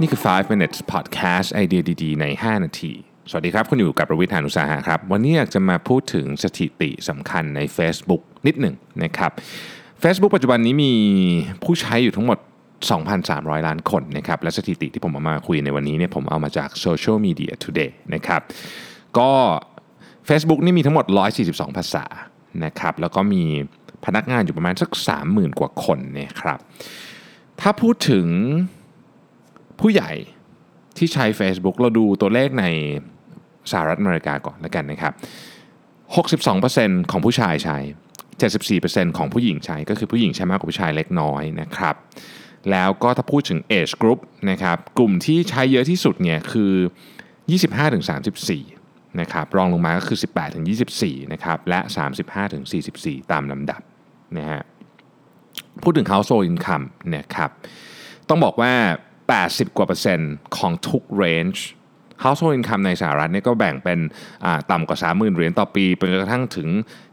นี่คือ 5 minutes podcast ไอเดียดีๆ ใน 5 นาที สวัสดีครับ คุณอยู่กับประวิทยานุสาหะครับ วันนี้อยากจะมาพูดถึงสถิติสำคัญใน Facebook นิดหนึ่งนะครับ Facebook ปัจจุบันนี้มีผู้ใช้อยู่ทั้งหมด 2,300 ล้านคนนะครับ และสถิติที่ผมเอามาคุยในวันนี้เนี่ยผมเอามาจาก Social Media Today นะครับ ก็ Facebook นี่มีทั้งหมด 142 ภาษานะครับ แล้วก็มีพนักงานอยู่ประมาณสัก 30,000 กว่าคนนะครับ ถ้าพูดถึง ผู้ใหญ่ที่ใช้ Facebook เราดูตัวเลขในสหรัฐอเมริกาก่อนแล้วกันนะครับ 62%ของผู้ชายใช้ 74%ของผู้หญิงใช้ ก็คือผู้หญิงใช้มากกว่าผู้ชายเล็กน้อยนะครับ แล้วก็ถ้าพูดถึง age group นะครับ กลุ่มที่ใช้เยอะที่สุดเนี่ยคือ 25-34 นะครับ รองลงมาก็คือ 18-24 นะครับ และ 35-44 ตามลำดับนะฮะ พูดถึง household income นะครับ ต้องบอกว่า 80 กว่าเปอร์เซ็นต์ของทุก range household income ในสหรัฐเนี่ยก็แบ่งเป็นต่ำกว่า 30,000 เหรียญต่อปีไปจนกระทั่งถึง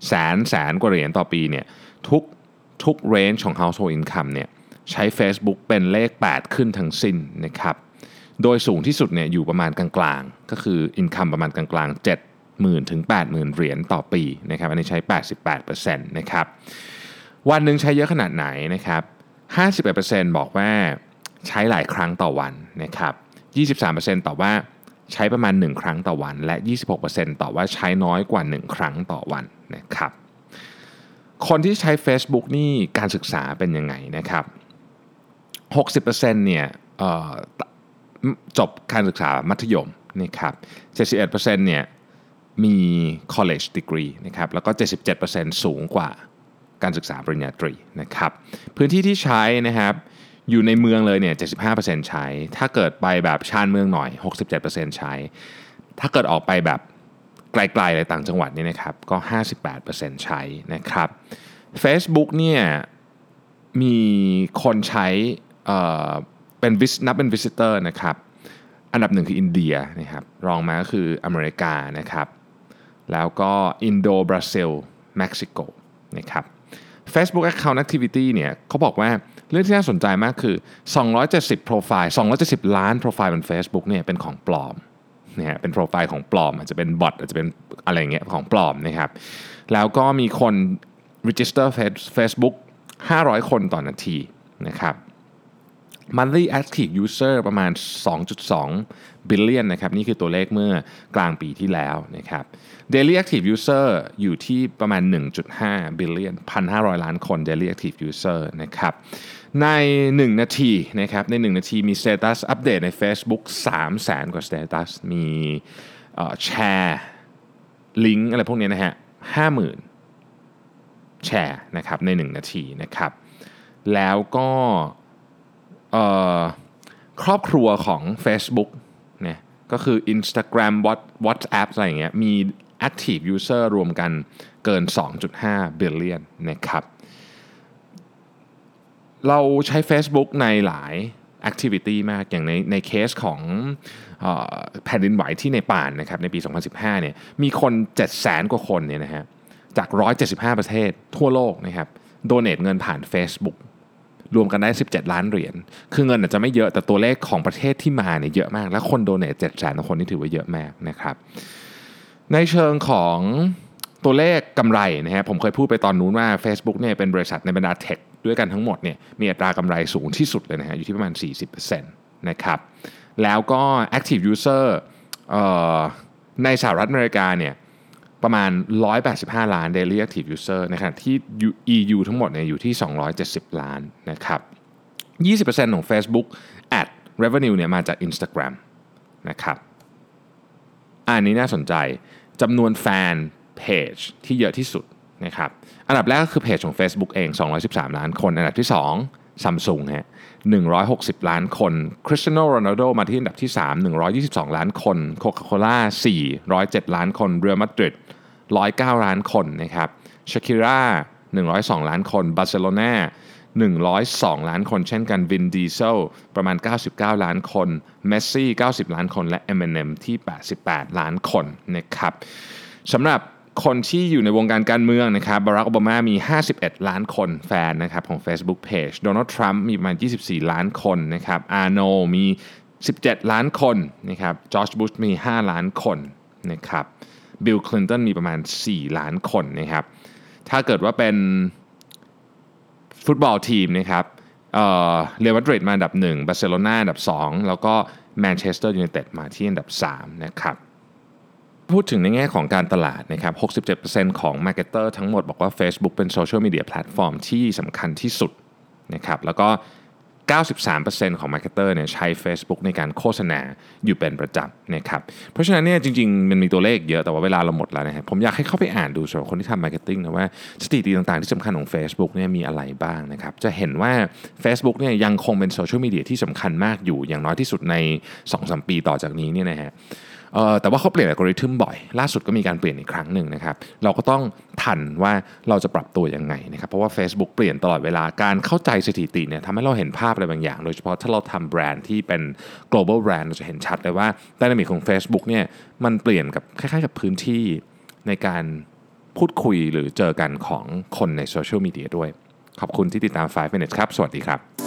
แสนแสนกว่าเหรียญต่อปีเนี่ยทุกทุก range ของ household income เนี่ยใช้ Facebook เป็นเลข 8 ขึ้นทั้งสิ้นนะครับ โดยสูงที่สุดเนี่ยอยู่ประมาณกลางๆ ก็คือ income ประมาณกลางๆ 70,000 ถึง 80,000 เหรียญต่อปีนะครับอันนี้ใช้ 88%นะครับ วันหนึ่งใช้เยอะขนาดไหนนะครับ 51%บอกว่า ใช้หลายครั้งต่อวันนะครับ23%ตอบว่าใช้ประมาณ 1 ครั้งต่อวัน และ 26%ตอบว่าใช้น้อยกว่า 1 ครั้งต่อวันนะครับ คนที่ใช้ Facebook นี่การศึกษาเป็นยังไงนะครับ 60%เนี่ยจบการศึกษามัธยมนะครับ 71%เนี่ยมี college degree นะครับ แล้วก็ 77%สูงกว่าการศึกษาปริญญาตรีนะครับ พื้นที่ที่ใช้นะครับ อยู่ในเมืองเลยเนี่ย 75%ใช้ ถ้าเกิดไปแบบชานเมืองหน่อย 67%ใช้ ถ้าเกิดออกไปแบบไกลๆอะไรต่างจังหวัดนี่นะครับ ก็ 58%ใช้นะครับ Facebook เนี่ยมีคนใช้เป็นนับเป็น visitor นะครับ อันดับหนึ่งคืออินเดียนะครับ รองมาก็คืออเมริกานะครับ แล้วก็อินโดบราซิลเม็กซิโกนะครับ Facebook Account Activity เนี่ยเขาบอกว่า เรื่องที่น่าสนใจมากคือ 270โปรไฟล์270 ล้านโปรไฟล์บน Facebook เนี่ยเป็นของปลอมนะฮะเป็นโปรไฟล์ของปลอม อาจจะเป็นบอทอาจจะเป็นอะไรเงี้ยของปลอมนะครับ แล้วก็มีคน register Facebook 500 คนต่อนาทีนะครับ monthly active user ประมาณ 2.2 billion นะครับนี่คือตัวเลขเมื่อกลางปีที่แล้วนะครับ daily active user อยู่ที่ประมาณ 1.5 billion 1,500 ล้านคน daily active user นะครับใน 1 นาทีนะครับใน 1 นาทีมี status อัปเดตใน Facebook 3 0 0แสนกว่า status มีแชร์ลิงก์อะไรพวกนี้นะฮะ50,000แชร์นะครับใน 1 นาทีนะครับแล้วก็ ครอบครัวของ Facebook เนี่ยก็คือ Instagram WhatsApp อะไรอย่างเงี้ยมี active user รวมกันเกิน 2.5 billion นะครับ เราใช้ Facebook ในหลาย activity มากอย่างในในเคสของแผ่นดินไหวที่ในป่านนะครับในปี 2015 เนี่ยมีคน 700,000 กว่าคนเนี่ยนะฮะจาก 175 ประเทศทั่วโลกนะครับโดเนทเงินผ่าน Facebook รวมกันได้ 17 ล้านเหรียญ คือเงินอาจจะไม่เยอะแต่ตัวเลขของประเทศที่มาเนี่ยเยอะมาก และคนโดเนทเจ็ดแสนคนนี่ถือว่าเยอะมากนะครับ ในเชิงของตัวเลขกำไรนะฮะผมเคยพูดไปตอนนู้นว่า Facebook เนี่ยเป็นบริษัทในบรรดาเทคด้วยกันทั้งหมดเนี่ยมีอัตรากำไรสูงที่สุดเลยนะฮะอยู่ที่ประมาณ 40%นะครับแล้วก็ active user ในสหรัฐอเมริกาเนี่ย ประมาณ 185 ล้าน daily active user ในขณะที่ EU ทั้งหมดเนี่ยอยู่ที่ 270 ล้านนะครับ 20%ของ Facebook ad revenue เนี่ยมาจาก Instagram นะครับอันนี้น่าสนใจจำนวนแฟนเพจที่เยอะที่สุดนะครับ อันดับแรกก็คือเพจของ Facebook เอง 213 ล้านคน อันดับที่ 2 Samsung ฮะ160 ล้านคนคริสเตียโนโรนัลโดมาที่อันดับที่ 3 122 ล้านคนโคคาโคล่า407 ล้านคนเรอัลมาดริด109 ล้านคนนะครับชาคิร่า102 ล้านคนบาร์เซโลนา102 ล้านคนเช่นกันวินดีเซลประมาณ 99 ล้านคนเมสซี่ 90 ล้านคน และ Eminem ที่ 88 ล้านคนนะครับสำหรับ คนที่อยู่ในวงการการเมืองนะครับบารักโอบามามี 51 ล้านคนแฟนนะครับของ Facebook Page โดนัลด์ทรัมป์มีประมาณ 24 ล้านคนนะครับอาร์โนลด์มี 17 ล้านคนนะครับจอร์จบุชมี 5 ล้านคนนะครับบิลคลินตันมีประมาณ 4 ล้านคนนะครับถ้าเกิดว่าเป็นฟุตบอลทีมนะครับเรอัลมาดริดมาอันดับ 1 บาร์เซโลนาอันดับ 2 แล้วก็แมนเชสเตอร์ยูไนเต็ดมาที่อันดับ 3 นะครับ พูดถึงในแง่ของการตลาดนะครับ 67%ของ Marketer ทั้งหมดบอกว่า Facebook เป็นโซเชียลมีเดียแพลตฟอร์มที่สำคัญที่สุดนะครับแล้วก็ 93%ของ Marketer เนี่ยใช้ Facebook ในการโฆษณาอยู่เป็นประจำนะครับเพราะฉะนั้นเนี่ยจริงๆ มันมีตัวเลขเยอะแต่ว่าเวลาเราหมดแล้วนะครับผมอยากให้เข้าไปอ่านดูสำหรับคนที่ทำ Marketing นะว่าสถิติต่างๆ ที่สำคัญของ Facebook เนี่ยมีอะไรบ้างนะครับจะเห็นว่า Facebook เนี่ยยังคงเป็นโซเชียลมีเดียที่สำคัญมากอยู่อย่างน้อยที่สุดใน 2-3 ปีต่อจากนี้เนี่ยนะฮะ แต่ว่าเขาเปลี่ยนอัลกอริทึมบ่อย ล่าสุดก็มีการเปลี่ยนอีกครั้งหนึ่งนะครับ เราก็ต้องทันว่าเราจะปรับตัวยังไงนะครับ เพราะว่า Facebook เปลี่ยนตลอดเวลา การเข้าใจสถิติเนี่ยทำให้เราเห็นภาพอะไรบางอย่าง โดยเฉพาะถ้าเราทำแบรนด์ที่เป็น global brand เราจะเห็นชัดเลยว่า dynamic ของ Facebook เนี่ยมันเปลี่ยนกับคล้ายๆกับพื้นที่ในการพูดคุยหรือเจอกันของคนในโซเชียลมีเดียด้วย ขอบคุณที่ติดตาม 5 minutes ครับ สวัสดีครับ